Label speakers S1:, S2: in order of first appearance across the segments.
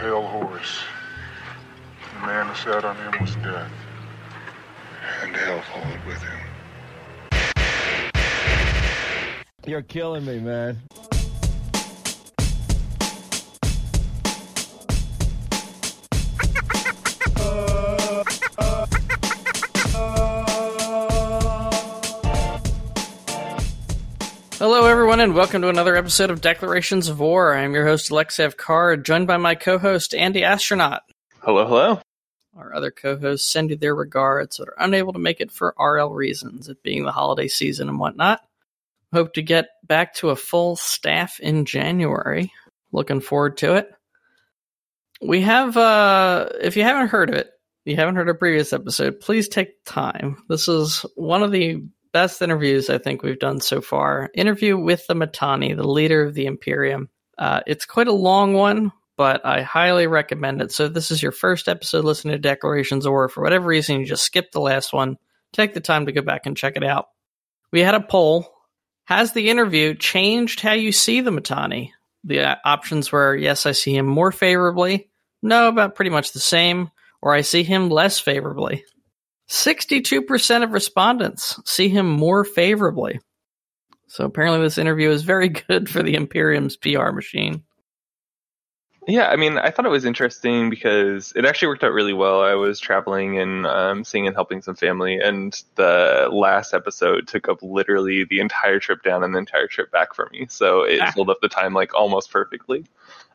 S1: pale horse. The man who sat on him was death. And hell followed with him.
S2: You're killing me, man.
S3: Hello, everyone, and welcome to another episode of Declarations of War. I'm your host, Alexev Carr, joined by my co host, Andy Astronaut.
S4: Hello, hello.
S3: Our other co hosts send you their regards but are unable to make it for RL reasons, it being the holiday season and whatnot. Hope to get back to a full staff in January. Looking forward to it. We have, uh, if you haven't heard of it, you haven't heard a previous episode, please take time. This is one of the best interviews I think we've done so far. Interview with the Mittani, the leader of the Imperium. Uh, it's quite a long one, but I highly recommend it. So if this is your first episode listening to Declarations, or for whatever reason you just skipped the last one, take the time to go back and check it out. We had a poll. Has the interview changed how you see the Mittani? The uh, options were yes, I see him more favorably. No, about pretty much the same. Or I see him less favorably. 62% of respondents see him more favorably. So apparently, this interview is very good for the Imperium's PR machine.
S4: Yeah, I mean, I thought it was interesting because it actually worked out really well. I was traveling and um, seeing and helping some family, and the last episode took up literally the entire trip down and the entire trip back for me. So it
S3: Ah.
S4: filled up the time like almost perfectly.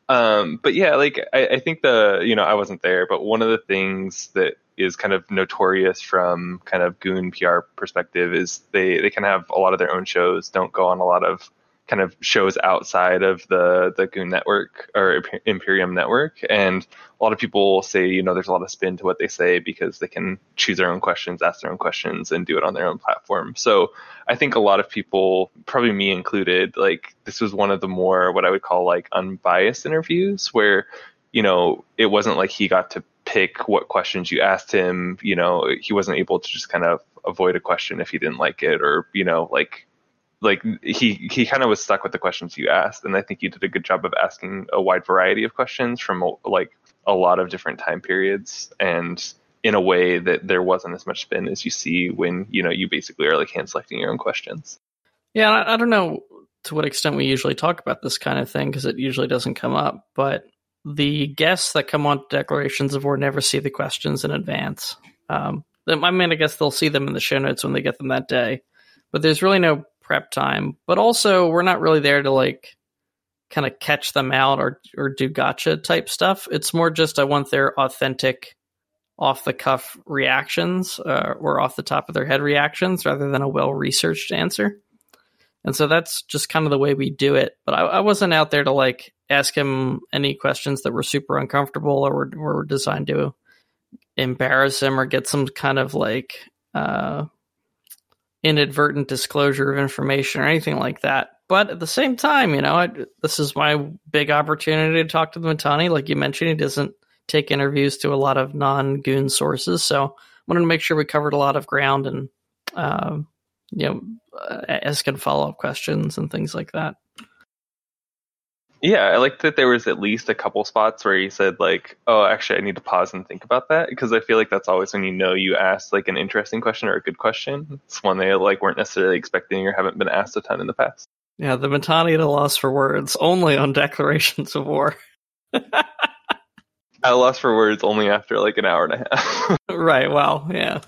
S4: Um, but yeah, like I, I think the you know I wasn't there, but one of the things that is kind of notorious from kind of Goon PR perspective is they they can have a lot of their own shows, don't go on a lot of kind of shows outside of the the Goon network or Imperium network, and a lot of people say you know there's a lot of spin to what they say because they can choose their own questions, ask their own questions, and do it on their own platform. So I think a lot of people, probably me included, like this was one of the more what I would call like unbiased interviews where you know it wasn't like he got to pick what questions you asked him. You know he wasn't able to just kind of avoid a question if he didn't like it or you know like like he he kind of was stuck with the questions you asked and i think you did a good job of asking a wide variety of questions from like a lot of different time periods and in a way that there wasn't as much spin as you see when you know you basically are like hand selecting your own questions
S3: Yeah, I, I don't know to what extent we usually talk about this kind of thing because it usually doesn't come up, but the guests that come on Declarations of War never see the questions in advance. Um, I mean, I guess they'll see them in the show notes when they get them that day, but there's really no prep time. But also, we're not really there to like kind of catch them out or or do gotcha type stuff. It's more just I want their authentic, off the cuff reactions uh, or off the top of their head reactions rather than a well researched answer. And so that's just kind of the way we do it. But I, I wasn't out there to like ask him any questions that were super uncomfortable or were, were designed to embarrass him or get some kind of like uh, inadvertent disclosure of information or anything like that. But at the same time, you know, I, this is my big opportunity to talk to the Mittani. Like you mentioned, he doesn't take interviews to a lot of non goon sources. So I wanted to make sure we covered a lot of ground and, um, you know, uh, asking follow up questions and things like that.
S4: Yeah i like that there was at least a couple spots where he said like oh actually i need to pause and think about that because i feel like that's always when you know you asked like an interesting question or a good question it's one they like weren't necessarily expecting or haven't been asked a ton in the past
S3: Yeah, the Mittani at a loss for words, only on declarations of war.
S4: I lost for words only after like an hour and a half.
S3: right, well, yeah.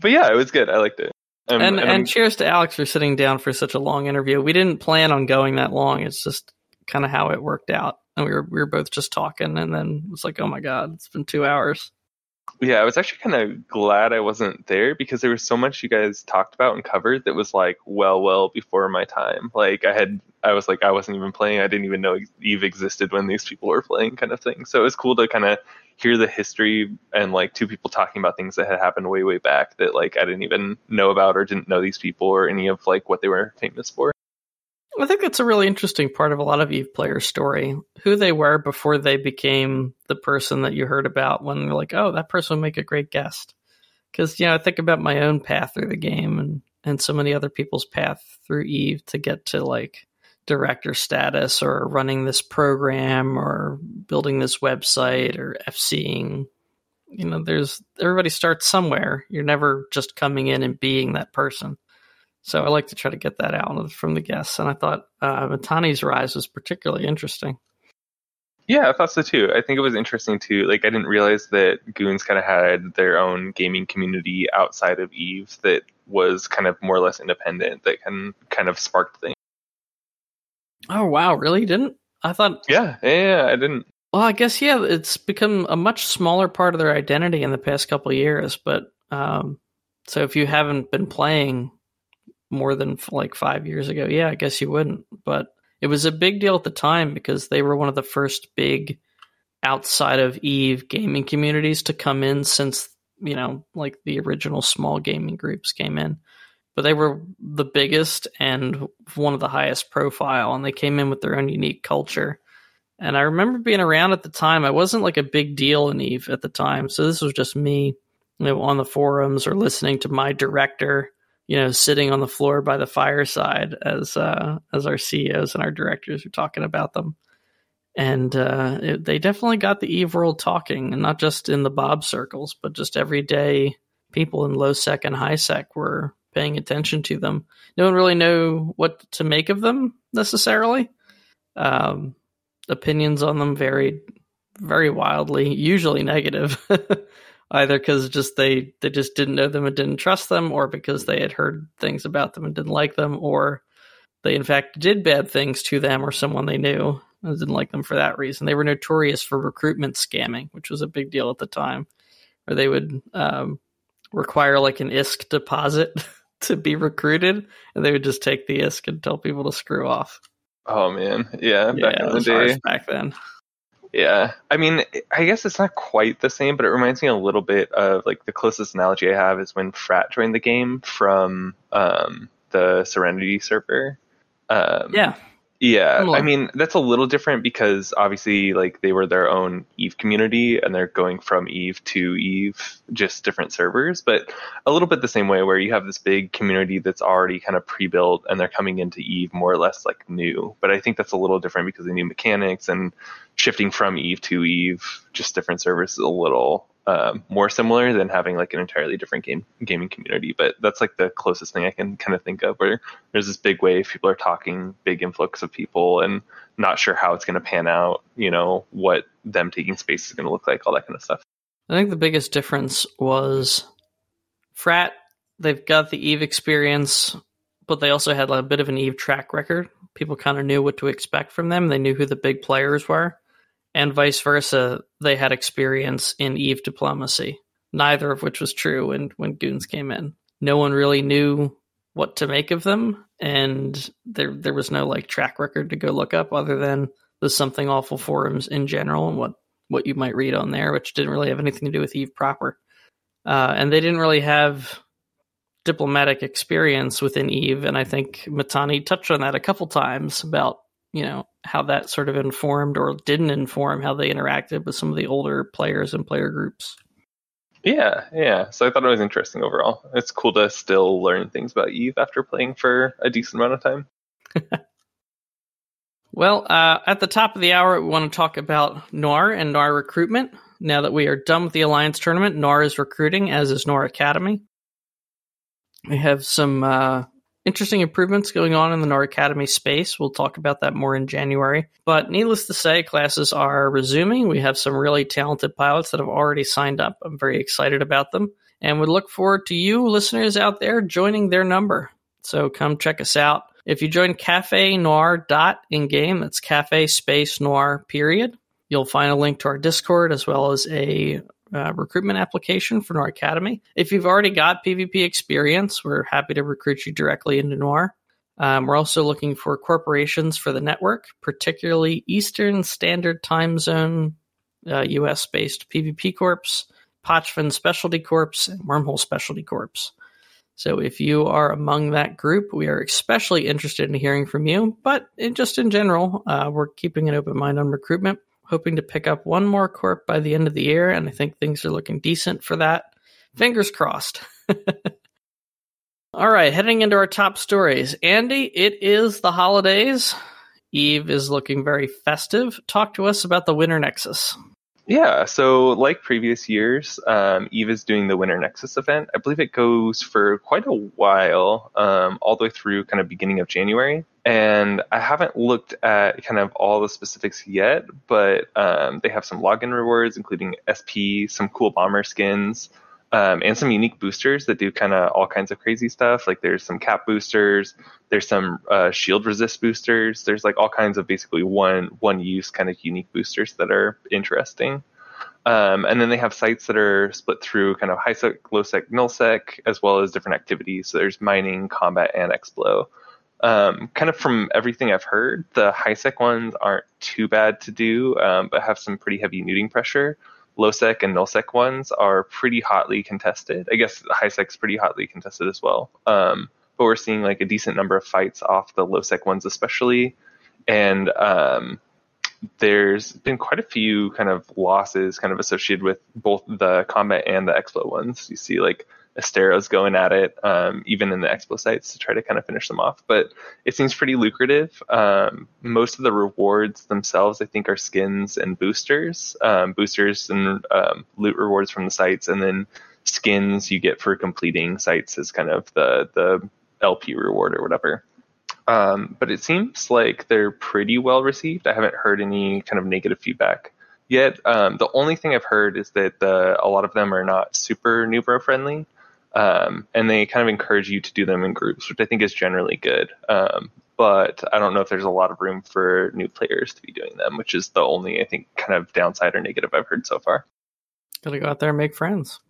S4: but yeah, it was good. I liked it. Um,
S3: and
S4: and
S3: and cheers to Alex for sitting down for such a long interview. We didn't plan on going that long. It's just kind of how it worked out. And we were we were both just talking and then it was like, "Oh my god, it's been 2 hours."
S4: yeah, I was actually kind of glad I wasn't there because there was so much you guys talked about and covered that was like well, well before my time. Like I had, I was like, I wasn't even playing. I didn't even know Eve existed when these people were playing, kind of thing. So it was cool to kind of hear the history and like two people talking about things that had happened way, way back that like I didn't even know about or didn't know these people or any of like what they were famous for.
S3: I think that's a really interesting part of a lot of Eve players' story. Who they were before they became the person that you heard about when you're like, oh, that person would make a great guest. Because, you know, I think about my own path through the game and, and so many other people's path through Eve to get to like director status or running this program or building this website or FCing. You know, there's everybody starts somewhere. You're never just coming in and being that person. So I like to try to get that out from the guests. And I thought uh, Mittani's rise was particularly interesting.
S4: Yeah, I thought so too. I think it was interesting too. Like, I didn't realize that Goons kind of had their own gaming community outside of Eve that was kind of more or less independent, that can kind of sparked things.
S3: Oh wow, really? Didn't I thought?
S4: Yeah, yeah, I didn't.
S3: Well, I guess yeah, it's become a much smaller part of their identity in the past couple years. But um, so if you haven't been playing more than like five years ago, yeah, I guess you wouldn't. But it was a big deal at the time because they were one of the first big outside of Eve gaming communities to come in since you know like the original small gaming groups came in. But they were the biggest and one of the highest profile and they came in with their own unique culture. And i remember being around at the time. I wasn't like a big deal in eve at the time so this was just me you know on the forums or listening to my director you know sitting on the floor by the fireside as uh as our ceos and our directors are talking about them and uh, it, they definitely got the eve world talking and not just in the bob circles but just everyday people in low sec and high sec were paying attention to them. No one really know what to make of them necessarily. Um, opinions on them varied very wildly, usually negative, either because just they they just didn't know them and didn't trust them, or because they had heard things about them and didn't like them, or they in fact did bad things to them or someone they knew and didn't like them for that reason. They were notorious for recruitment scamming, which was a big deal at the time, where they would um, require like an ISK deposit to be recruited, and they would just take the ISK and tell people to screw off.
S4: Oh man, yeah,
S3: Yeah,
S4: back
S3: it
S4: in the day.
S3: back then.
S4: Yeah, I mean, I guess it's not quite the same, but it reminds me a little bit of like the closest analogy I have is when Frat joined the game from um, the Serenity server. Um,
S3: Yeah,
S4: Yeah. I mean that's a little different because obviously like they were their own Eve community and they're going from Eve to Eve, just different servers, but a little bit the same way where you have this big community that's already kind of pre-built and they're coming into Eve more or less like new. But I think that's a little different because of new mechanics and shifting from Eve to Eve, just different servers is a little um, more similar than having like an entirely different game gaming community. But that's like the closest thing I can kind of think of where there's this big wave, people are talking, big influx of people, and not sure how it's going to pan out. You know what them taking space is going to look like, all that kind of stuff.
S3: I think the biggest difference was Frat. They've got the Eve experience, but they also had like a bit of an Eve track record. People kind of knew what to expect from them. They knew who the big players were, and vice versa. They had experience in Eve diplomacy, neither of which was true when when Goons came in. No one really knew what to make of them, and there there was no like track record to go look up other than the something awful forums in general and what what you might read on there, which didn't really have anything to do with Eve proper. Uh, and they didn't really have diplomatic experience within Eve, and I think Mittani touched on that a couple times about you know how that sort of informed or didn't inform how they interacted with some of the older players and player groups.
S4: Yeah, yeah. So I thought it was interesting overall. It's cool to still learn things about Eve after playing for a decent amount of time.
S3: Well, uh, at the top of the hour, we want to talk about Noir and Noir recruitment. Now that we are done with the Alliance tournament, Noir is recruiting, as is Noir Academy. We have some uh, interesting improvements going on in the Noir Academy space. We'll talk about that more in January. But needless to say, classes are resuming. We have some really talented pilots that have already signed up. I'm very excited about them and would look forward to you, listeners out there, joining their number. So come check us out. If you join Cafe Noir dot in game, that's Cafe Space Noir period. You'll find a link to our Discord as well as a uh, recruitment application for Noir Academy. If you've already got PvP experience, we're happy to recruit you directly into Noir. Um, we're also looking for corporations for the network, particularly Eastern Standard Time Zone, uh, US based PvP Corps, Pochven Specialty Corps, and Wormhole Specialty Corps. So if you are among that group, we are especially interested in hearing from you. But in, just in general, uh, we're keeping an open mind on recruitment, hoping to pick up one more corp by the end of the year, and I think things are looking decent for that. Fingers crossed. All right, heading into our top stories. Andy, it is the holidays. Eve is looking very festive. Talk to us about the Winter Nexus.
S4: Yeah, so like previous years, um, Eve is doing the Winter Nexus event. I believe it goes for quite a while, um, all the way through kind of beginning of January. And I haven't looked at kind of all the specifics yet, but um, they have some login rewards, including SP, some cool bomber skins, um, and some unique boosters that do kind of all kinds of crazy stuff. Like there's some cap boosters, there's some uh, shield resist boosters. There's like all kinds of basically one one use kind of unique boosters that are interesting. Um, and then they have sites that are split through kind of high sec, low sec, null sec, as well as different activities. So there's mining, combat, and explo. Um, kind of from everything I've heard, the high sec ones aren't too bad to do, um, but have some pretty heavy neuting pressure low sec and null sec ones are pretty hotly contested. I guess high sec's pretty hotly contested as well. Um, but we're seeing like a decent number of fights off the low sec ones, especially. And um, there's been quite a few kind of losses kind of associated with both the combat and the explo ones. You see like Astero's going at it, um, even in the expo sites to try to kind of finish them off. But it seems pretty lucrative. Um, most of the rewards themselves, I think, are skins and boosters, um, boosters and um, loot rewards from the sites, and then skins you get for completing sites is kind of the the LP reward or whatever. Um, but it seems like they're pretty well received. I haven't heard any kind of negative feedback yet. Um, the only thing I've heard is that the, a lot of them are not super newbro friendly. Um, and they kind of encourage you to do them in groups, which I think is generally good. Um, but I don't know if there's a lot of room for new players to be doing them, which is the only, I think, kind of downside or negative I've heard so far.
S3: Gotta go out there and make friends.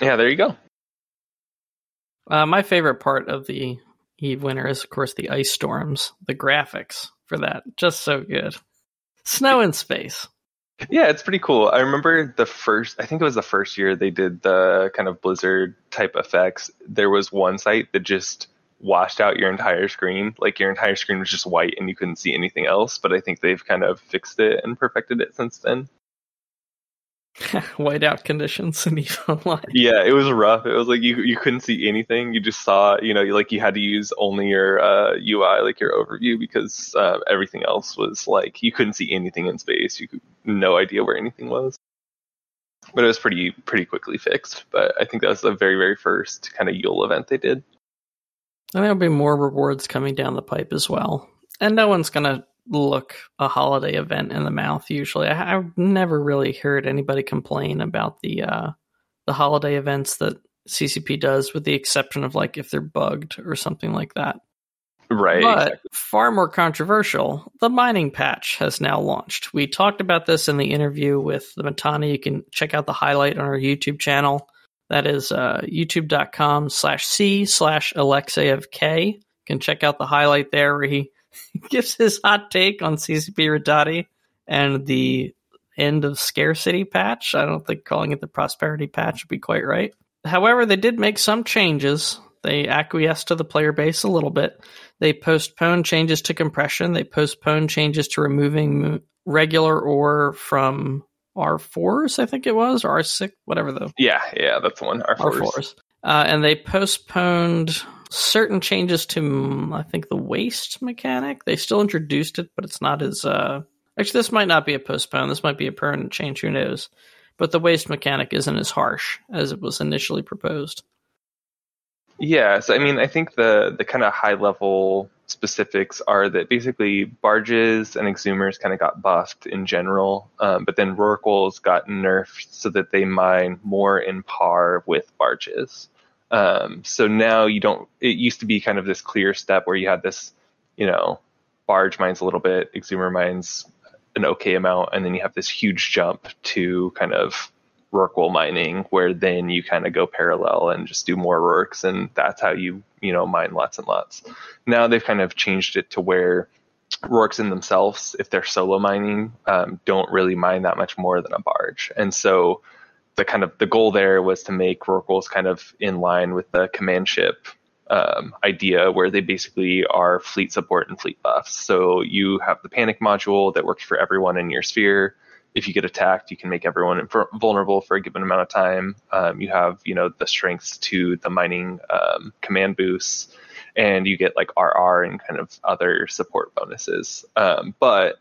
S4: Yeah, there you go.
S3: Uh, my favorite part of the Eve winter is, of course, the ice storms. The graphics for that, just so good. Snow in space.
S4: Yeah, it's pretty cool. I remember the first, I think it was the first year they did the kind of blizzard type effects. There was one site that just washed out your entire screen. Like your entire screen was just white and you couldn't see anything else. But I think they've kind of fixed it and perfected it since then.
S3: whiteout conditions in EVE Online.
S4: Yeah, it was rough. It was like you you couldn't see anything. You just saw, you know, like you had to use only your uh, UI, like your overview, because uh, everything else was like you couldn't see anything in space. You could no idea where anything was. But it was pretty pretty quickly fixed. But I think that was the very very first kind of Yule event they did.
S3: And there'll be more rewards coming down the pipe as well. And no one's gonna look a holiday event in the mouth usually. I, have never really heard anybody complain about the uh, the holiday events that CCP does, with the exception of like if they're bugged or something like that.
S4: Right.
S3: But exactly. far more controversial, the mining patch has now launched. We talked about this in the interview with the Mittani. You can check out the highlight on our YouTube channel. That is uh, youtube.com slash C slash Alexei K. You can check out the highlight there where he gives his hot take on CCP Rattati and the end of scarcity patch. I don't think calling it the prosperity patch would be quite right. However, they did make some changes. They acquiesced to the player base a little bit. They postponed changes to compression. They postponed changes to removing regular ore from R4s, I think it was, or R6, whatever the.
S4: Yeah, yeah, that's the one. R4s. R4s.
S3: Uh, and they postponed certain changes to mm, I think the waste mechanic. They still introduced it, but it's not as uh actually this might not be a postpone. This might be a permanent change, who knows. But the waste mechanic isn't as harsh as it was initially proposed.
S4: Yeah, so I mean I think the the kind of high level specifics are that basically barges and exhumers kind of got buffed in general, um, but then rorquals got nerfed so that they mine more in par with barges. Um, so now you don't. It used to be kind of this clear step where you had this, you know, barge mines a little bit, exhumer mines an okay amount, and then you have this huge jump to kind of Rorqual mining, where then you kind of go parallel and just do more Rorks, and that's how you you know mine lots and lots. Now they've kind of changed it to where Rorks in themselves, if they're solo mining, um, don't really mine that much more than a barge, and so the kind of the goal there was to make Rorquals kind of in line with the command ship um, idea, where they basically are fleet support and fleet buffs. So you have the panic module that works for everyone in your sphere. If you get attacked, you can make everyone vulnerable for a given amount of time. Um, you have, you know, the strengths to the mining um, command boosts, and you get like RR and kind of other support bonuses. Um, but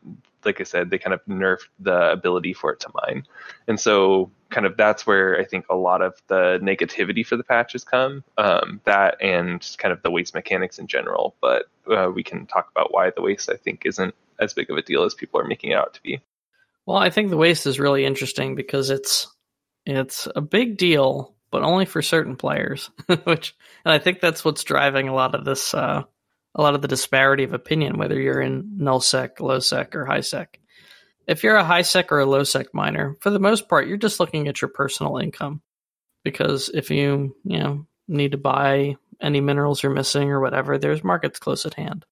S4: like I said, they kind of nerfed the ability for it to mine. And so kind of that's where I think a lot of the negativity for the patches come. Um, that and kind of the waste mechanics in general. But uh, we can talk about why the waste I think isn't as big of a deal as people are making it out to be.
S3: Well, I think the waste is really interesting because it's it's a big deal, but only for certain players. Which, and I think that's what's driving a lot of this, uh, a lot of the disparity of opinion, whether you're in null sec, low sec, or high sec. If you're a high sec or a low sec miner, for the most part, you're just looking at your personal income. Because if you, you know, need to buy any minerals you're missing or whatever, there's markets close at hand.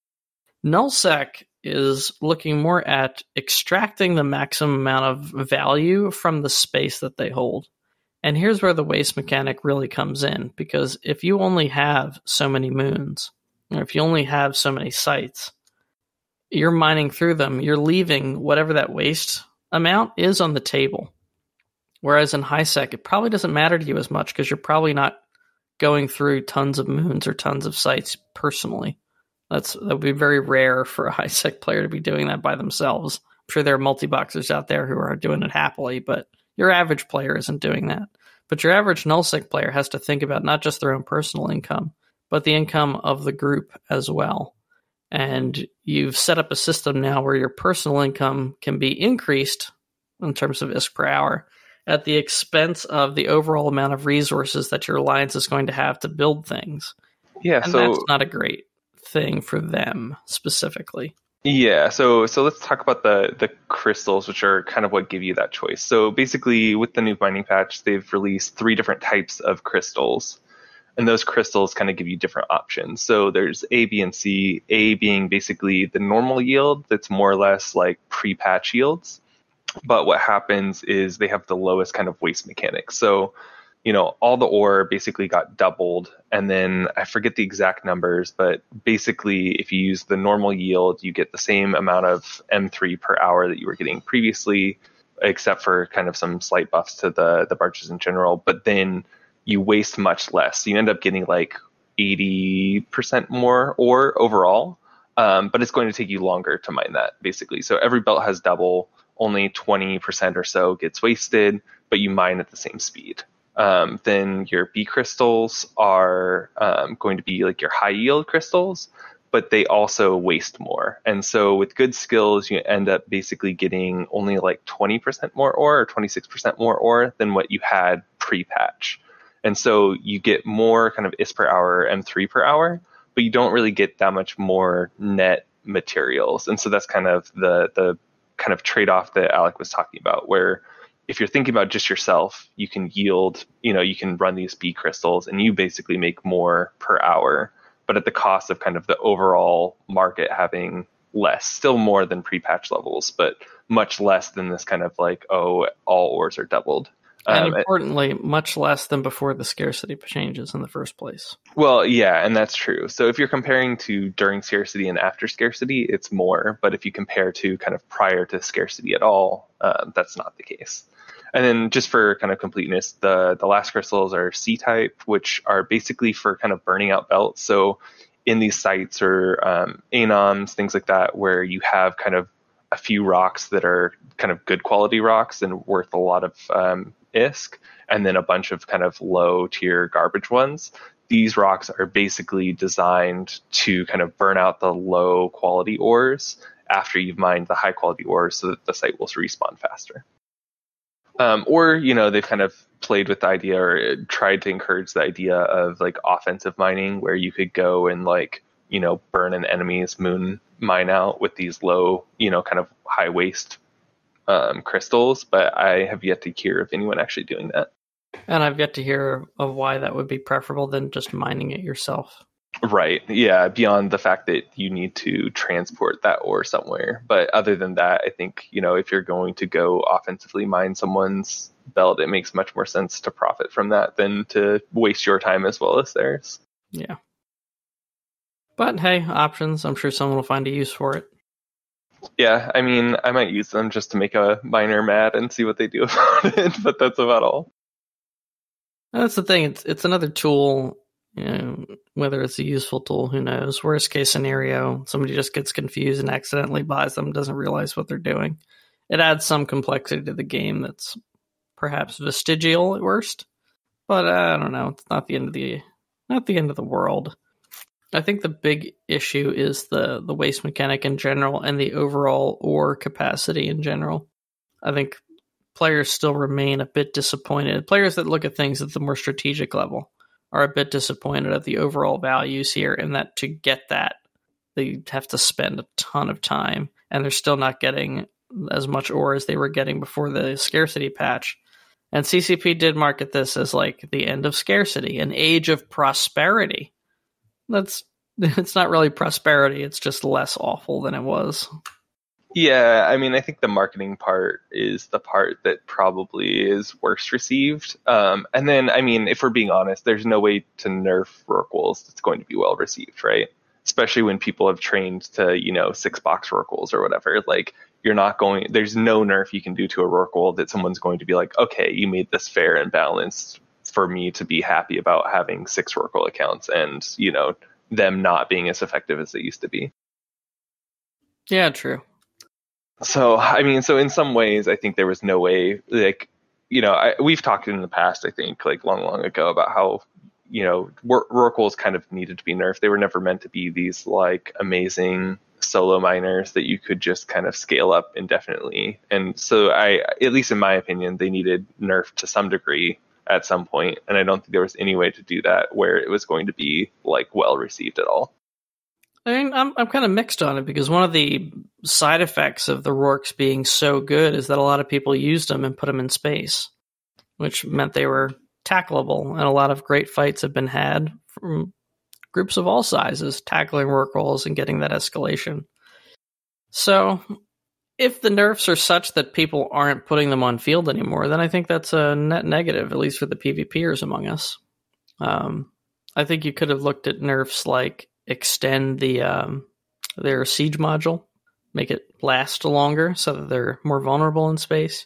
S3: Nullsec is looking more at extracting the maximum amount of value from the space that they hold. And here's where the waste mechanic really comes in because if you only have so many moons, if you only have so many sites, you're mining through them, you're leaving whatever that waste amount is on the table. Whereas in high sec, it probably doesn't matter to you as much because you're probably not going through tons of moons or tons of sites personally. That's that would be very rare for a high sec player to be doing that by themselves. I'm sure there are multi boxers out there who are doing it happily, but your average player isn't doing that. But your average nullsec player has to think about not just their own personal income, but the income of the group as well. And you've set up a system now where your personal income can be increased in terms of ISK per hour at the expense of the overall amount of resources that your alliance is going to have to build things.
S4: Yeah,
S3: and
S4: so
S3: that's not a great thing for them specifically.
S4: Yeah, so so let's talk about the the crystals, which are kind of what give you that choice. So basically, with the new mining patch, they've released three different types of crystals, and those crystals kind of give you different options. So there's A, B, and C. A being basically the normal yield, that's more or less like pre-patch yields. But what happens is they have the lowest kind of waste mechanics. So you know, all the ore basically got doubled. And then I forget the exact numbers, but basically, if you use the normal yield, you get the same amount of M3 per hour that you were getting previously, except for kind of some slight buffs to the, the barges in general. But then you waste much less. You end up getting like 80% more ore overall. Um, but it's going to take you longer to mine that, basically. So every belt has double, only 20% or so gets wasted, but you mine at the same speed um, then your B crystals are um, going to be like your high yield crystals, but they also waste more. And so with good skills, you end up basically getting only like 20% more ore or 26% more ore than what you had pre patch. And so you get more kind of ISK per hour, M3 per hour, but you don't really get that much more net materials. And so that's kind of the, the kind of trade off that Alec was talking about, where if you're thinking about just yourself, you can yield, you know, you can run these B crystals and you basically make more per hour, but at the cost of kind of the overall market having less, still more than pre-patch levels, but much less than this kind of like, oh, all ores are doubled.
S3: And um, importantly, much less than before the scarcity changes in the first place.
S4: Well, yeah, and that's true. So if you're comparing to during scarcity and after scarcity, it's more. But if you compare to kind of prior to scarcity at all, uh, that's not the case. And then just for kind of completeness, the the last crystals are C type, which are basically for kind of burning out belts. So in these sites or um, anoms, things like that, where you have kind of a few rocks that are kind of good quality rocks and worth a lot of um, ISK, and then a bunch of kind of low tier garbage ones. These rocks are basically designed to kind of burn out the low quality ores after you've mined the high quality ores so that the site will respawn faster. Um, or you know they've kind of played with the idea or tried to encourage the idea of like offensive mining where you could go and like you know burn an enemy's moon mine out with these low you know kind of high waste um, crystals but i have yet to hear of anyone actually doing that
S3: and i've yet to hear of why that would be preferable than just mining it yourself
S4: Right. Yeah. Beyond the fact that you need to transport that ore somewhere. But other than that, I think, you know, if you're going to go offensively mine someone's belt, it makes much more sense to profit from that than to waste your time as well as theirs.
S3: Yeah. But hey, options. I'm sure someone will find a use for it.
S4: Yeah. I mean, I might use them just to make a miner mad and see what they do about it, but that's about all.
S3: That's the thing. It's it's another tool You know, whether it's a useful tool, who knows? Worst case scenario, somebody just gets confused and accidentally buys them, doesn't realize what they're doing. It adds some complexity to the game that's perhaps vestigial at worst. But uh, I don't know. It's not the end of the not the end of the world. I think the big issue is the the waste mechanic in general and the overall ore capacity in general. I think players still remain a bit disappointed. Players that look at things at the more strategic level are a bit disappointed at the overall values here, and that to get that, they have to spend a ton of time, and they're still not getting as much ore as they were getting before the scarcity patch. And CCP did market this as like the end of scarcity, an age of prosperity. That's it's not really prosperity, it's just less awful than it was.
S4: Yeah, I mean, I think the marketing part is the part that probably is worst received. Um, and then, I mean, if we're being honest, there's no way to nerf Rorquals that's going to be well received, right? Especially when people have trained to, you know, six box Rorquals or whatever. Like, you're not going, there's no nerf you can do to a Rorqual that someone's going to be like, okay, you made this fair and balanced for me to be happy about having six Rorqual accounts and, you know, them not being as effective as they used to be.
S3: Yeah, true
S4: so I mean, so in some ways, I think there was no way, like, you know, I, we've talked in the past, I think, like long, long ago, about how you know Rorquals kind of needed to be nerfed. They were never meant to be these like amazing solo miners that you could just kind of scale up indefinitely. And so I, at least in my opinion, they needed nerf to some degree at some point, and I don't think there was any way to do that where it was going to be like well received at all.
S3: I mean, I'm I'm kind of mixed on it because one of the side effects of the Rorks being so good is that a lot of people used them and put them in space, which meant they were tackleable, and a lot of great fights have been had from groups of all sizes tackling Rorquals and getting that escalation. So, if the nerfs are such that people aren't putting them on field anymore, then I think that's a net negative, at least for the PvPers among us. Um, I think you could have looked at nerfs like extend the um, their siege module, make it last longer so that they're more vulnerable in space.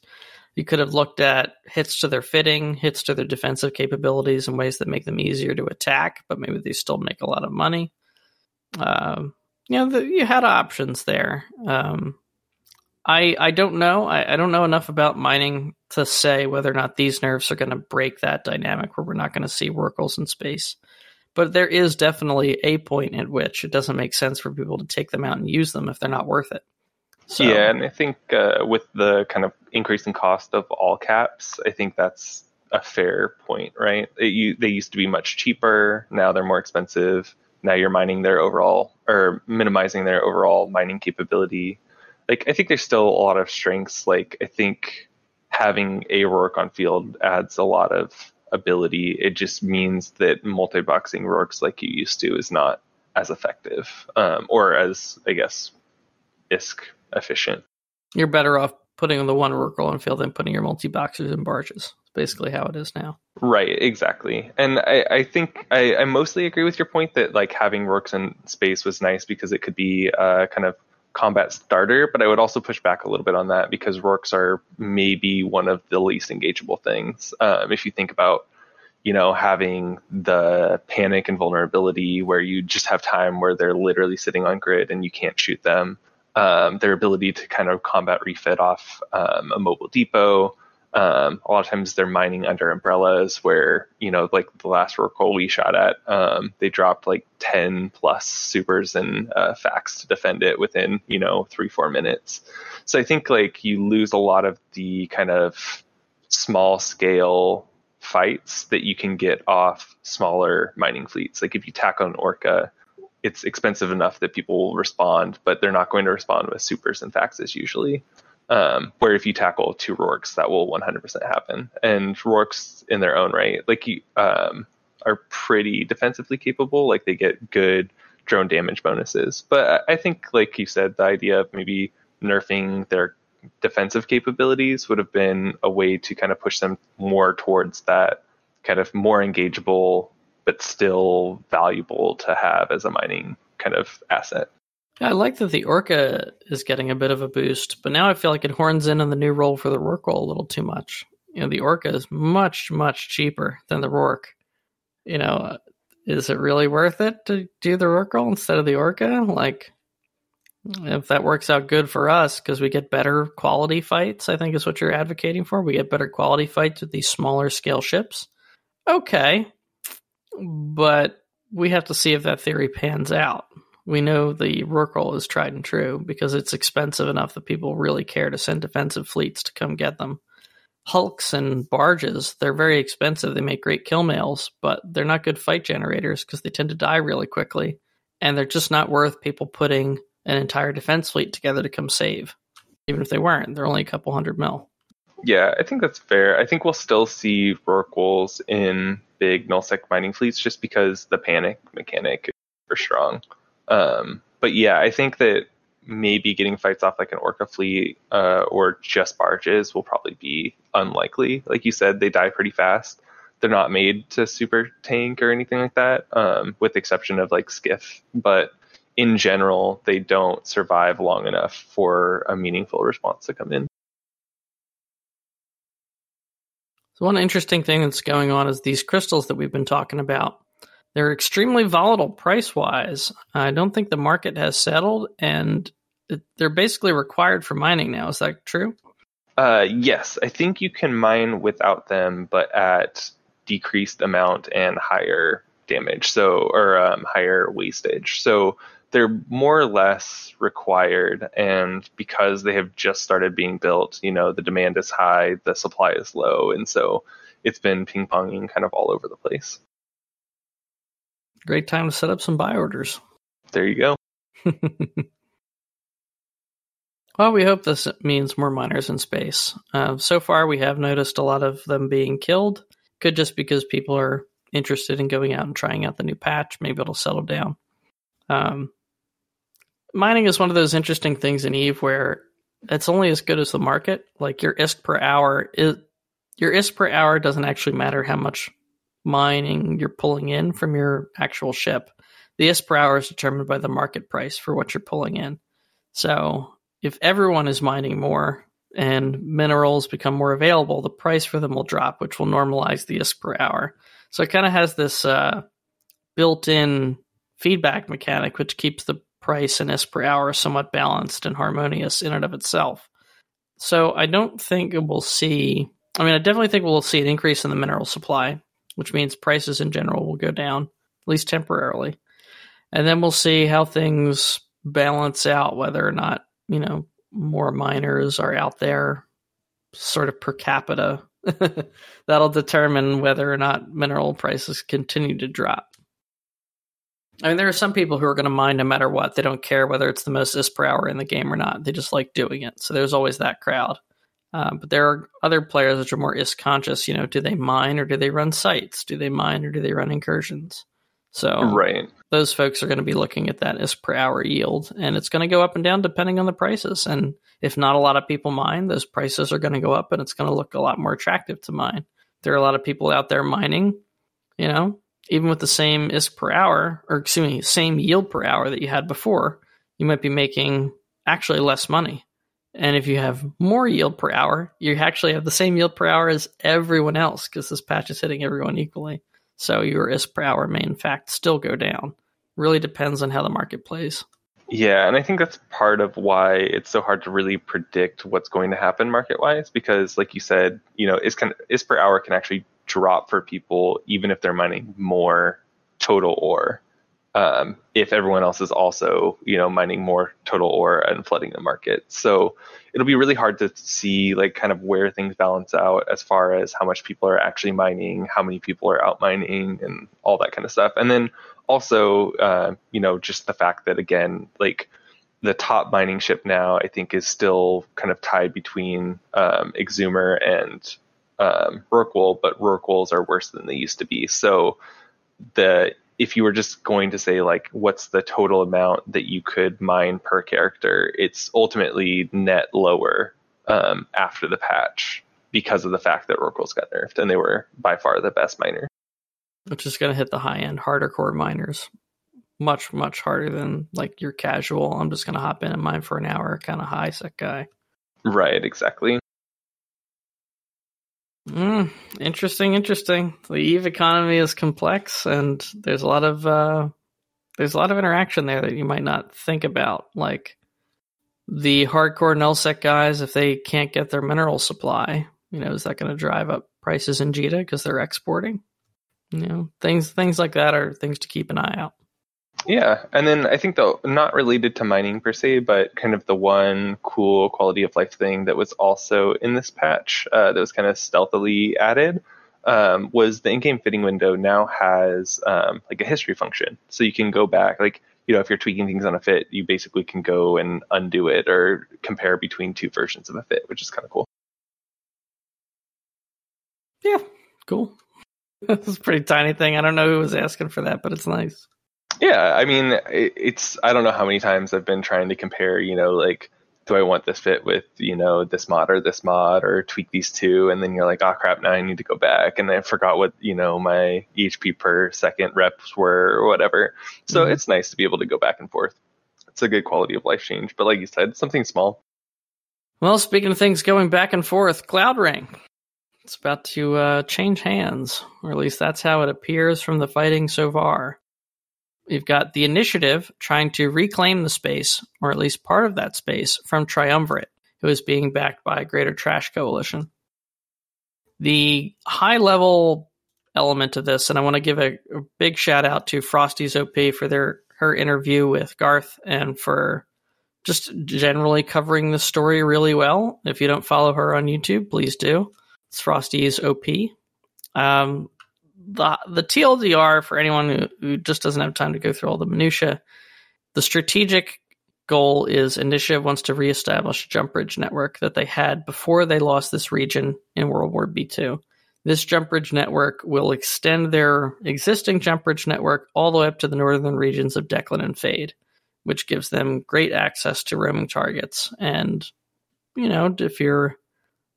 S3: You could have looked at hits to their fitting, hits to their defensive capabilities and ways that make them easier to attack, but maybe they still make a lot of money. Um, you know, the, you had options there. Um, I I don't know. I, I, don't know enough about mining to say whether or not these nerfs are going to break that dynamic where we're not going to see Rorquals in space but there is definitely a point at which it doesn't make sense for people to take them out and use them if they're not worth it.
S4: So, yeah, and I think uh, with the kind of increasing cost of all caps, I think that's a fair point, right? It, you, they used to be much cheaper. Now they're more expensive. Now you're mining their overall or minimizing their overall mining capability. Like I think there's still a lot of strengths. Like I think having a Rork on field adds a lot of ability. It just means that multi-boxing Rorks like you used to is not as effective um, or as, I guess, ISK efficient.
S3: You're better off putting the one Rorqual on field than putting your multi-boxers in barges. It's basically how it is now.
S4: Right, exactly. And I, I think I, I, mostly agree with your point that like having Rorks in space was nice because it could be uh, kind of combat starter, but I would also push back a little bit on that because Rorks are maybe one of the least engageable things. Um, if you think about, you know, having the panic and vulnerability where you just have time where they're literally sitting on grid and you can't shoot them, um, their ability to kind of combat refit off um, a mobile depot, um, a lot of times they're mining under umbrellas where, you know, like the last Rorqual we shot at, um, they dropped like 10 plus supers and uh, faxes to defend it within, you know, three, four minutes. So I think like you lose a lot of the kind of small scale fights that you can get off smaller mining fleets. Like if you tackle an Orca, it's expensive enough that people will respond, but they're not going to respond with supers and faxes usually. Um, where if you tackle two Rorks, that will 100% happen. And Rorks in their own right, like you, um, are pretty defensively capable. Like they get good drone damage bonuses. But I think, like you said, the idea of maybe nerfing their defensive capabilities would have been a way to kind of push them more towards that kind of more engageable, but still valuable to have as a mining kind of asset.
S3: I like that the Orca is getting a bit of a boost, but now I feel like it horns in on the new role for the Rorqual a little too much. You know, the Orca is much, much cheaper than the Rork. You know, is it really worth it to do the Rorqual instead of the Orca? Like, if that works out good for us because we get better quality fights, I think is what you're advocating for. We get better quality fights with these smaller scale ships. Okay, but we have to see if that theory pans out. We know the Rorqual is tried and true because it's expensive enough that people really care to send defensive fleets to come get them. Hulks and barges, they're very expensive. They make great kill mails, but they're not good fight generators because they tend to die really quickly. And they're just not worth people putting an entire defense fleet together to come save. Even if they weren't, they're only a couple hundred mil.
S4: Yeah, I think that's fair. I think we'll still see Rorquals in big nullsec mining fleets just because the panic mechanic is super strong. Um, but yeah, I think that maybe getting fights off like an orca fleet uh, or just barges will probably be unlikely. Like you said, they die pretty fast. They're not made to super tank or anything like that, um, with the exception of like skiff. But in general, they don't survive long enough for a meaningful response to come in.
S3: So one interesting thing that's going on is these crystals that we've been talking about. They're extremely volatile price wise. I don't think the market has settled, and they're basically required for mining now. Is that true?
S4: Uh, yes, I think you can mine without them, but at decreased amount and higher damage, so or um, higher wastage. So they're more or less required, and because they have just started being built, you know, the demand is high, the supply is low, and so it's been ping ponging kind of all over the place.
S3: Great time to set up some buy orders.
S4: There you go.
S3: well, we hope this means more miners in space. Uh, so far, we have noticed a lot of them being killed. Could just because people are interested in going out and trying out the new patch. Maybe it'll settle down. Um, mining is one of those interesting things in Eve where it's only as good as the market. Like your ISK per hour is your ISK per hour doesn't actually matter how much mining you're pulling in from your actual ship. The ISK per hour is determined by the market price for what you're pulling in. So if everyone is mining more and minerals become more available, the price for them will drop, which will normalize the ISK per hour. So it kind of has this uh, built-in feedback mechanic, which keeps the price and ISK per hour somewhat balanced and harmonious in and of itself. So I don't think we'll see. I mean, I definitely think we'll see an increase in the mineral supply which means prices in general will go down, at least temporarily. And then we'll see how things balance out, whether or not, you know, more miners are out there sort of per capita. That'll determine whether or not mineral prices continue to drop. I mean, there are some people who are going to mine no matter what. They don't care whether it's the most is per hour in the game or not. They just like doing it. So there's always that crowd. Uh, but there are other players which are more ISK conscious. You know, do they mine or do they run sites? Do they mine or do they run incursions? So
S4: right.
S3: those folks are going to be looking at that ISK per hour yield, and it's going to go up and down depending on the prices. And if not a lot of people mine, those prices are going to go up, and it's going to look a lot more attractive to mine. There are a lot of people out there mining. You know, even with the same ISK per hour, or excuse me, same yield per hour that you had before, you might be making actually less money and if you have more yield per hour, you actually have the same yield per hour as everyone else because this patch is hitting everyone equally. So your ISK per hour may in fact still go down. Really depends on how the market plays.
S4: Yeah, and I think that's part of why it's so hard to really predict what's going to happen market wise because, like you said, you know, ISK, can, ISK per hour can actually drop for people even if they're mining more total ore um, if everyone else is also you know mining more total ore and flooding the market. So it'll be really hard to see like kind of where things balance out as far as how much people are actually mining how many people are out mining and all that kind of stuff. And then also uh, you know just the fact that again like the top mining ship now i think is still kind of tied between um, and um, Rorqual, but Rorquals are worse than they used to be. So the if you were just going to say like what's the total amount that you could mine per character, it's ultimately net lower um, after the patch because of the fact that Rorquals got nerfed and they were by far the best miner.
S3: Which is going to hit the high end, harder core miners. Much, much harder than like your casual. I'm just going to hop in and mine for an hour kind of high sec guy.
S4: Right, exactly.
S3: Mm, interesting, interesting. The Eve economy is complex, and there's a lot of uh, there's a lot of interaction there that you might not think about. Like the hardcore nullsec guys, if they can't get their mineral supply, you know, is that going to drive up prices in JITA because they're exporting? You know, things things like that are things to keep an eye out.
S4: Yeah, and then I think though not related to mining per se, but kind of the one cool quality of life thing that was also in this patch uh, that was kind of stealthily added um, was the in-game fitting window now has um, like a history function, so you can go back like you know if you're tweaking things on a fit, you basically can go and undo it or compare between two versions of a fit, which is kind of cool.
S3: Yeah, cool. this is a pretty tiny thing. I don't know who was asking for that, but it's nice.
S4: Yeah, I mean, it's I don't know how many times I've been trying to compare, you know, like do I want this fit with, you know, this mod or this mod or tweak these two and then you're like, "Oh crap, now I need to go back." And I forgot what, you know, my EHP per second reps were or whatever. So mm-hmm. it's nice to be able to go back and forth. It's a good quality of life change, but like you said, something small.
S3: Well, speaking of things going back and forth, Cloud Ring. It's about to uh, change hands, or at least that's how it appears from the fighting so far. We've got the initiative trying to reclaim the space, or at least part of that space, from Triumvirate, who is being backed by Greater Trash Coalition. The high level element of this, and I want to give a, a big shout out to Frosty's OP for their her interview with Garth and for just generally covering the story really well. If you don't follow her on YouTube, please do. It's Frosty's OP. Um, the the TLDR for anyone who, who just doesn't have time to go through all the minutia. The strategic goal is Initiative wants to reestablish a jump bridge network that they had before they lost this region in World War B2. This jump bridge network will extend their existing jump bridge network all the way up to the northern regions of Deklein and Fade, which gives them great access to roaming targets. And, you know, if you're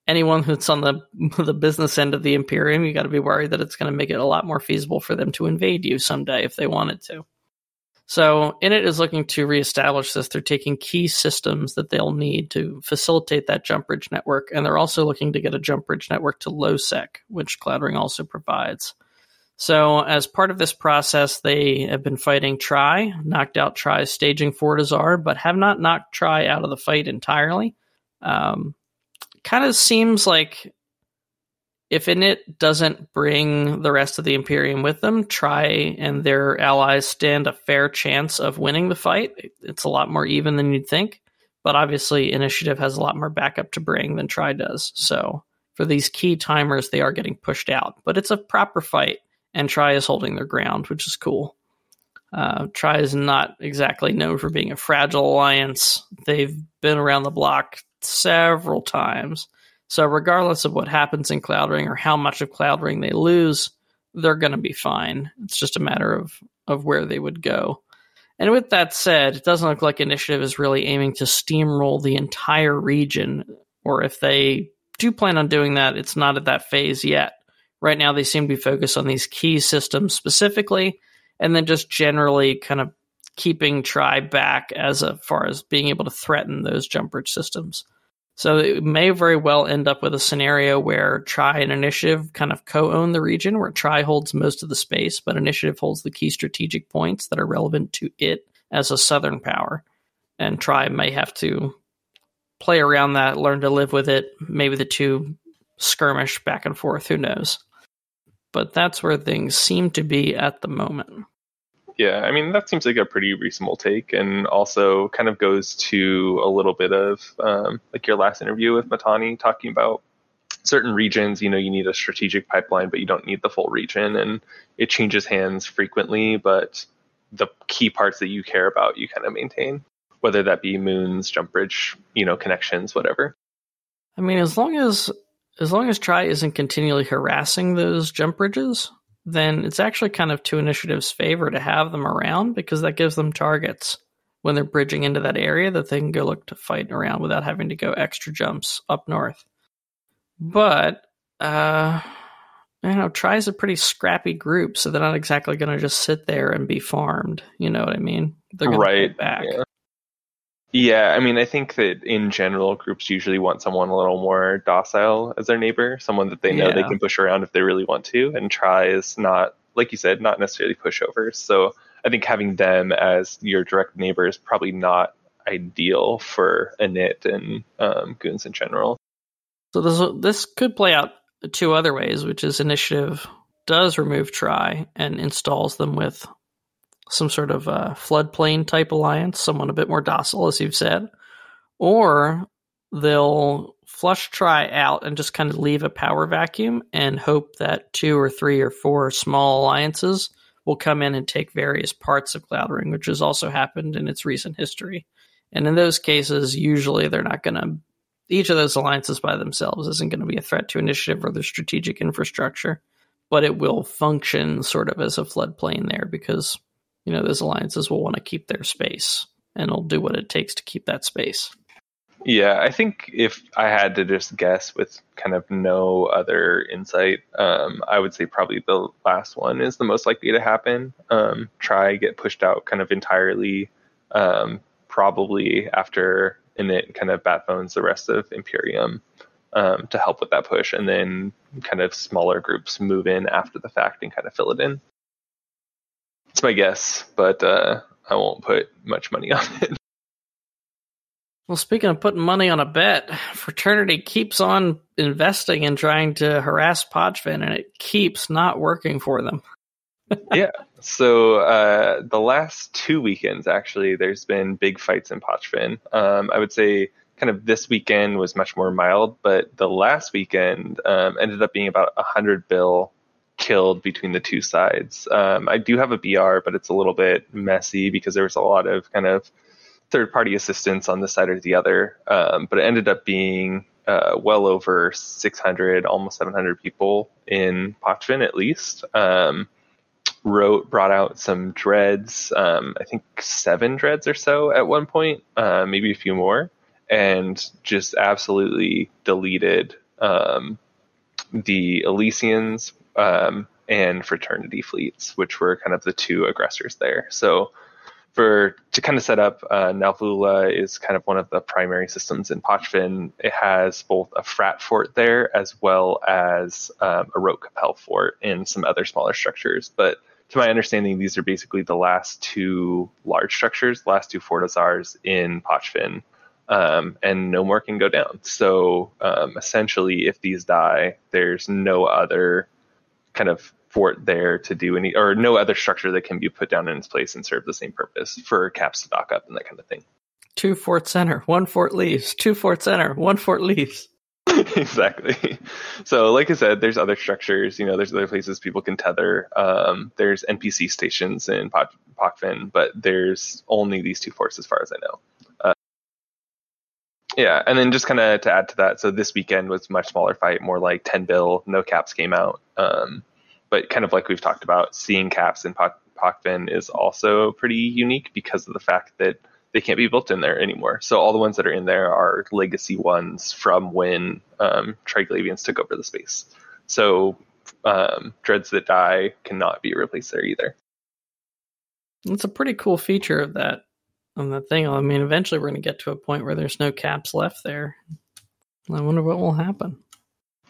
S3: anyone who's on the the business end of the Imperium, you got to be worried that it's going to make it a lot more feasible for them to invade you someday if they wanted to. So, Init is looking to reestablish this. They're taking key systems that they'll need to facilitate that jump bridge network, and they're also looking to get a jump bridge network to LowSec, which CloudRing also provides. So, as part of this process, they have been fighting Tri, knocked out Tri's staging Fortizar, but have not knocked Tri out of the fight entirely. Um, kind of seems like if Init doesn't bring the rest of the Imperium with them, Tri and their allies stand a fair chance of winning the fight. It's a lot more even than you'd think, but obviously Initiative has a lot more backup to bring than Tri does. So for these key timers, they are getting pushed out, but it's a proper fight, and Tri is holding their ground, which is cool. Uh, Tri is not exactly known for being a fragile alliance. They've been around the block several times. So regardless of what happens in Cloud Ring or how much of Cloud Ring they lose, they're going to be fine. It's just a matter of of where they would go. And with that said, it doesn't look like Initiative is really aiming to steamroll the entire region, or if they do plan on doing that, it's not at that phase yet. Right now, they seem to be focused on these key systems specifically, and then just generally kind of keeping Tri back as far as being able to threaten those jump bridge systems. So it may very well end up with a scenario where Tri and Initiative kind of co-own the region, where Tri holds most of the space, but Initiative holds the key strategic points that are relevant to it as a southern power. And Tri may have to play around that, learn to live with it. Maybe the two skirmish back and forth. Who knows? But that's where things seem to be at the moment.
S4: Yeah, I mean that seems like a pretty reasonable take, and also kind of goes to a little bit of um, like your last interview with Mittani talking about certain regions. You know, you need a strategic pipeline, but you don't need the full region, and it changes hands frequently. But the key parts that you care about, you kind of maintain, whether that be moons, jump bridge, you know, connections, whatever.
S3: I mean, as long as as long as Tri isn't continually harassing those jump bridges, then it's actually kind of to initiative's favor to have them around because that gives them targets when they're bridging into that area that they can go look to fight around without having to go extra jumps up north. But uh you know, Tri's a pretty scrappy group, so they're not exactly going to just sit there and be farmed. You know what I mean? They're going
S4: right.
S3: to back. Yeah.
S4: Yeah, I mean, I think that in general, groups usually want someone a little more docile as their neighbor, someone that they know they can push around if they really want to, and Tri is not, like you said, not necessarily pushovers. So I think having them as your direct neighbor is probably not ideal for init and um, goons in general.
S3: So this this could play out two other ways, which is initiative does remove Tri and installs them with some sort of uh, floodplain type alliance, someone a bit more docile, as you've said, or they'll flush Tri out and just kind of leave a power vacuum and hope that two or three or four small alliances will come in and take various parts of Cloud Ring, which has also happened in its recent history. And in those cases, usually they're not going to each of those alliances by themselves isn't going to be a threat to initiative or the strategic infrastructure, but it will function sort of as a floodplain there because you know those alliances will want to keep their space and will do what it takes to keep that space.
S4: Yeah, I think if I had to just guess with kind of no other insight, um, I would say probably the last one is the most likely to happen. Um, Tri get pushed out kind of entirely, um, probably after Init kind of backbones the rest of Imperium um, to help with that push, and then kind of smaller groups move in after the fact and kind of fill it in. It's my guess, but uh, I won't put much money on it.
S3: Well, speaking of putting money on a bet, Fraternity keeps on investing and trying to harass Pochven, and it keeps not working for them.
S4: yeah. So uh, the last two weekends, actually, there's been big fights in Pochven. Um, I would say kind of this weekend was much more mild, but the last weekend um, ended up being about a hundred bill killed between the two sides. Um, I do have a BR, but it's a little bit messy because there was a lot of kind of third party assistance on this side or the other. Um, but it ended up being uh, well over 600, almost 700 people in Pochven at least. Um, Rote brought out some dreads um, i think seven dreads or so at one point uh, maybe a few more and just absolutely deleted um, the elysians um, and fraternity fleets which were kind of the two aggressors there so for to kind of set up uh, Nalvula is kind of one of the primary systems in Pochven. It has both a frat fort there as well as um, a Rote Kapelle fort and some other smaller structures. But to my understanding, these are basically the last two large structures, last two fortizars in Pochven, um, and no more can go down. So um, essentially, if these die, there's no other kind of fort there to do any, or no other structure that can be put down in its place and serve the same purpose for caps to dock up and that kind of thing.
S3: Two fort center, one fort leaves. Two fort center, one fort leaves.
S4: exactly. So, like I said, there's other structures. You know, there's other places people can tether. Um, there's NPC stations in Poc- Pochven, but there's only these two forts as far as I know. Yeah, and then just kind of to add to that, so this weekend was much smaller fight, more like 10 bill, no caps came out. Um, but kind of like we've talked about, seeing caps in Poc- Pochven is also pretty unique because of the fact that they can't be built in there anymore. So all the ones that are in there are legacy ones from when um, Triglavians took over the space. So um, dreads that die cannot be replaced there either.
S3: It's a pretty cool feature of that on that thing. I mean, eventually we're going to get to a point where there's no caps left there. I wonder what will happen.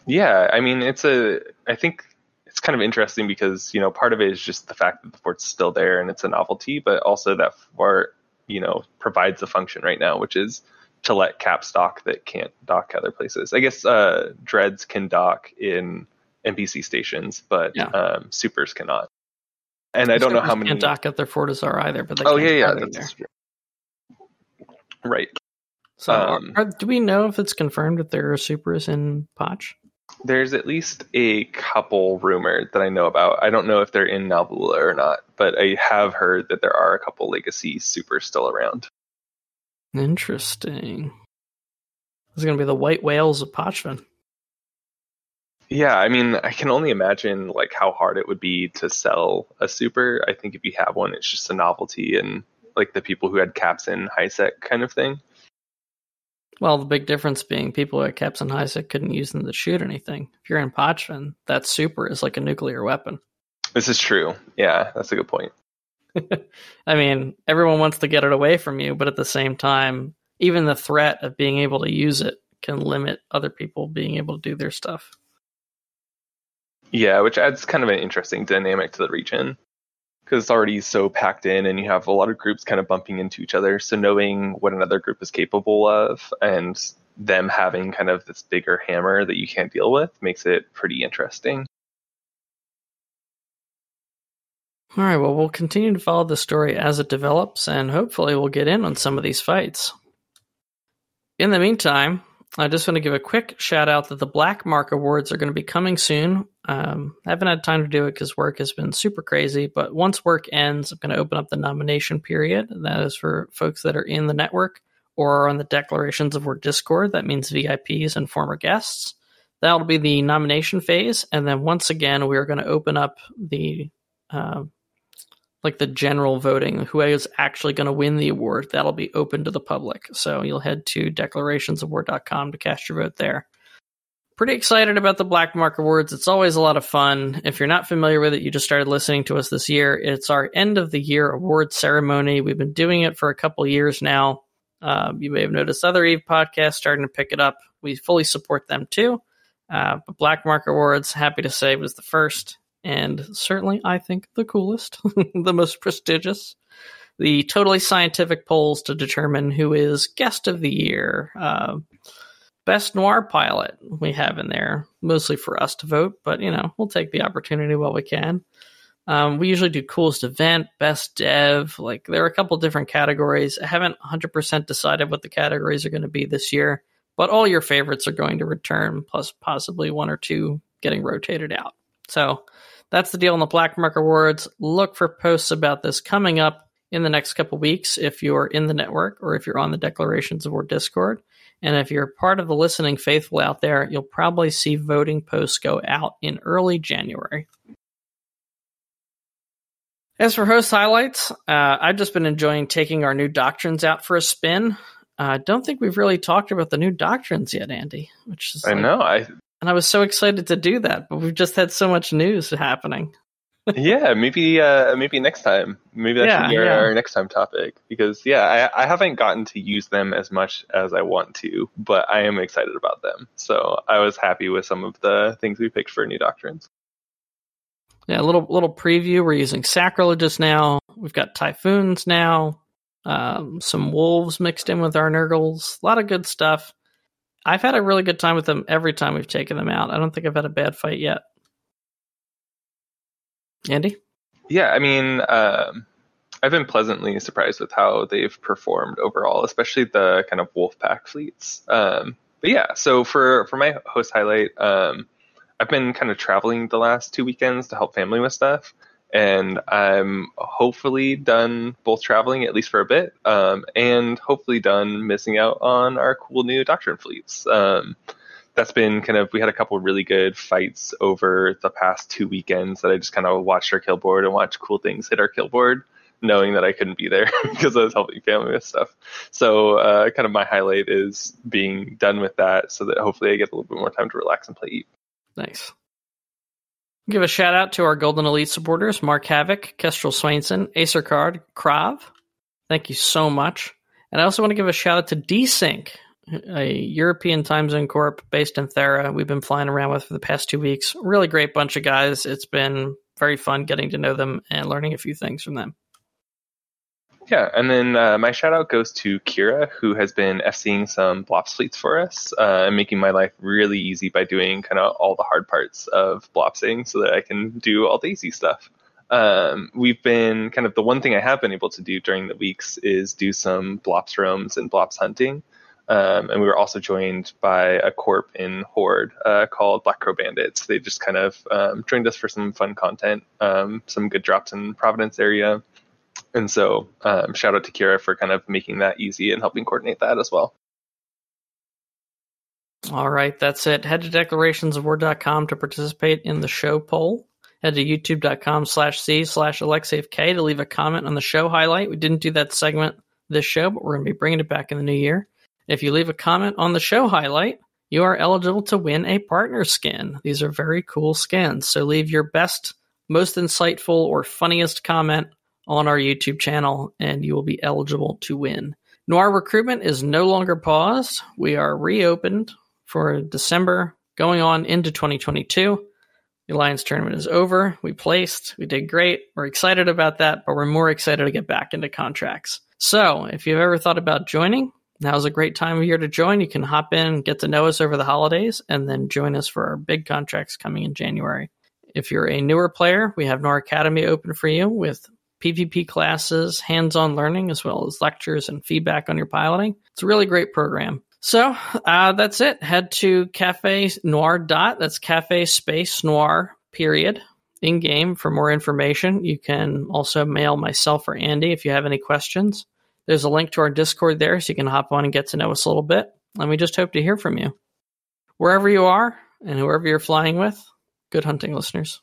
S4: Yeah, I mean, it's a. I think it's kind of interesting because you know part of it is just the fact that the fort's still there and it's a novelty, but also that fort you know provides a function right now, which is to let caps dock that can't dock other places. I guess uh, dreads can dock in NPC stations, but
S3: Yeah.
S4: um, supers cannot. And I don't know how many.
S3: Can't dock at their fortizar either, but they
S4: oh yeah, yeah, that's
S3: there.
S4: Right.
S3: So,
S4: um,
S3: are, do we know if it's confirmed that there are supers in Potch?
S4: There's at least a couple rumored that I know about. I don't know if they're in Nalvula or not, but I have heard that there are a couple legacy supers still around.
S3: Interesting. This is going to be the white whales of Pochven.
S4: Yeah, I mean, I can only imagine like how hard it would be to sell a super. I think if you have one, it's just a novelty and like the people who had caps in high sec kind of thing.
S3: Well, the big difference being people at Caps and high sec couldn't use them to shoot anything. If you're in Pochven, that super is like a nuclear weapon.
S4: This is true. Yeah, that's a good point.
S3: I mean, everyone wants to get it away from you, but at the same time, even the threat of being able to use it can limit other people being able to do their stuff.
S4: Yeah, which adds kind of an interesting dynamic to the region because it's already so packed in and you have a lot of groups kind of bumping into each other. So knowing what another group is capable of and them having kind of this bigger hammer that you can't deal with makes it pretty interesting.
S3: All right, well, we'll continue to follow the story as it develops, and hopefully, we'll get in on some of these fights. In the meantime, I just want to give a quick shout out that the Black Mark Awards are going to be coming soon. Um, I haven't had time to do it because work has been super crazy, but once work ends, I'm going to open up the nomination period. That is for folks that are in the network or on the Declarations of War Discord. That means VIPs and former guests. That'll be the nomination phase, and then once again, we are going to open up the uh, like the general voting, who is actually going to win the award, that'll be open to the public. So you'll head to declarationsofwar.com to cast your vote there. Pretty excited about the Black Mark Awards. It's always a lot of fun. If you're not familiar with it, you just started listening to us this year. It's our end of the year award ceremony. We've been doing it for a couple years now. Uh, you may have noticed other Eve podcasts starting to pick it up. We fully support them too. Uh, but Black Mark Awards, happy to say, was the first and certainly I think the coolest, the most prestigious. The totally scientific polls to determine who is guest of the year, uh, best noir pilot we have in there, mostly for us to vote, but you know we'll take the opportunity while we can. Um, we usually do coolest event, best dev. Like there are a couple different categories. I haven't 100% decided what the categories are going to be this year, but all your favorites are going to return, plus possibly one or two getting rotated out. So that's the deal on the Black Mark Awards. Look for posts about this coming up in the next couple weeks if you're in the network or if you're on the Declarations of War Discord. And if you're part of the listening faithful out there, you'll probably see voting posts go out in early January. As for host highlights, uh, I've just been enjoying taking our new doctrines out for a spin. I uh, don't think we've really talked about the new doctrines yet, Andy. Which is
S4: I like, know. I
S3: and I was so excited to do that, but we've just had so much news happening.
S4: yeah, maybe uh, maybe next time. Maybe that yeah, should be our, yeah. our, next time topic because yeah, I, I haven't gotten to use them as much as I want to, but I am excited about them. So I was happy with some of the things we picked for new doctrines.
S3: Yeah, a little little preview. We're using sacrilegious now. We've got typhoons now. Um, some wolves mixed in with our Nergals. A lot of good stuff. I've had a really good time with them every time we've taken them out. I don't think I've had a bad fight yet. Andy?
S4: Yeah, I mean, um, I've been pleasantly surprised with how they've performed overall, especially the kind of Wolfpack fleets. Um, but yeah, so for for my host highlight, um, I've been kind of traveling the last two weekends to help family with stuff and I'm hopefully done both traveling at least for a bit, um, and hopefully done missing out on our cool new doctrine fleets. Um, that's been kind of we had a couple really good fights over the past two weekends that I just kind of watched our kill board and watched cool things hit our kill board, knowing that I couldn't be there because I was helping family with stuff. So uh, kind of my highlight is being done with that, so that hopefully I get a little bit more time to relax and play. Eat.
S3: Nice. Give a shout out to our Golden Elite supporters Mark Havoc, Kestrel Swainson, Acer Card, Krav. Thank you so much. And I also want to give a shout out to Desync, a European time zone corp based in Thera. We've been flying around with for the past two weeks. Really great bunch of guys. It's been very fun getting to know them and learning a few things from them.
S4: Yeah, and then uh, my shout out goes to Kira, who has been FCing some Blops fleets for us uh, and making my life really easy by doing kind of all the hard parts of Blopsing so that I can do all the easy stuff. Um, we've been kind of the one thing I have been able to do during the weeks is do some Blops roams and Blops hunting. Um, and we were also joined by a corp in Horde uh, called Black Crow Bandits. They just kind of um, joined us for some fun content, um, some good drops in Providence area, and so, um, shout out to Kira for kind of making that easy and helping coordinate that as well.
S3: All right, that's it. Head to declarationsofwar.com to participate in the show poll. Head to youtube.com slash C slash AlexeevK to leave a comment on the show highlight. We didn't do that segment this show, but we're going to be bringing it back in the new year. If you leave a comment on the show highlight, you are eligible to win a partner skin. These are very cool skins. So leave your best, most insightful, or funniest comment on our YouTube channel, and you will be eligible to win. Noir recruitment is no longer paused. We are reopened for December, going on into 2022. The Alliance tournament is over. We placed. We did great. We're excited about that, but we're more excited to get back into contracts. So, if you've ever thought about joining, now's a great time of year to join. You can hop in, get to know us over the holidays, and then join us for our big contracts coming in January. If you're a newer player, we have Noir Academy open for you with PvP classes, hands on learning, as well as lectures and feedback on your piloting. It's a really great program. So uh, that's it. Head to Cafe Noir dot. That's Cafe Space Noir period in game for more information. You can also mail myself or Andy if you have any questions. There's a link to our Discord there, so you can hop on and get to know us a little bit. And we just hope to hear from you. Wherever you are and whoever you're flying with, good hunting, listeners.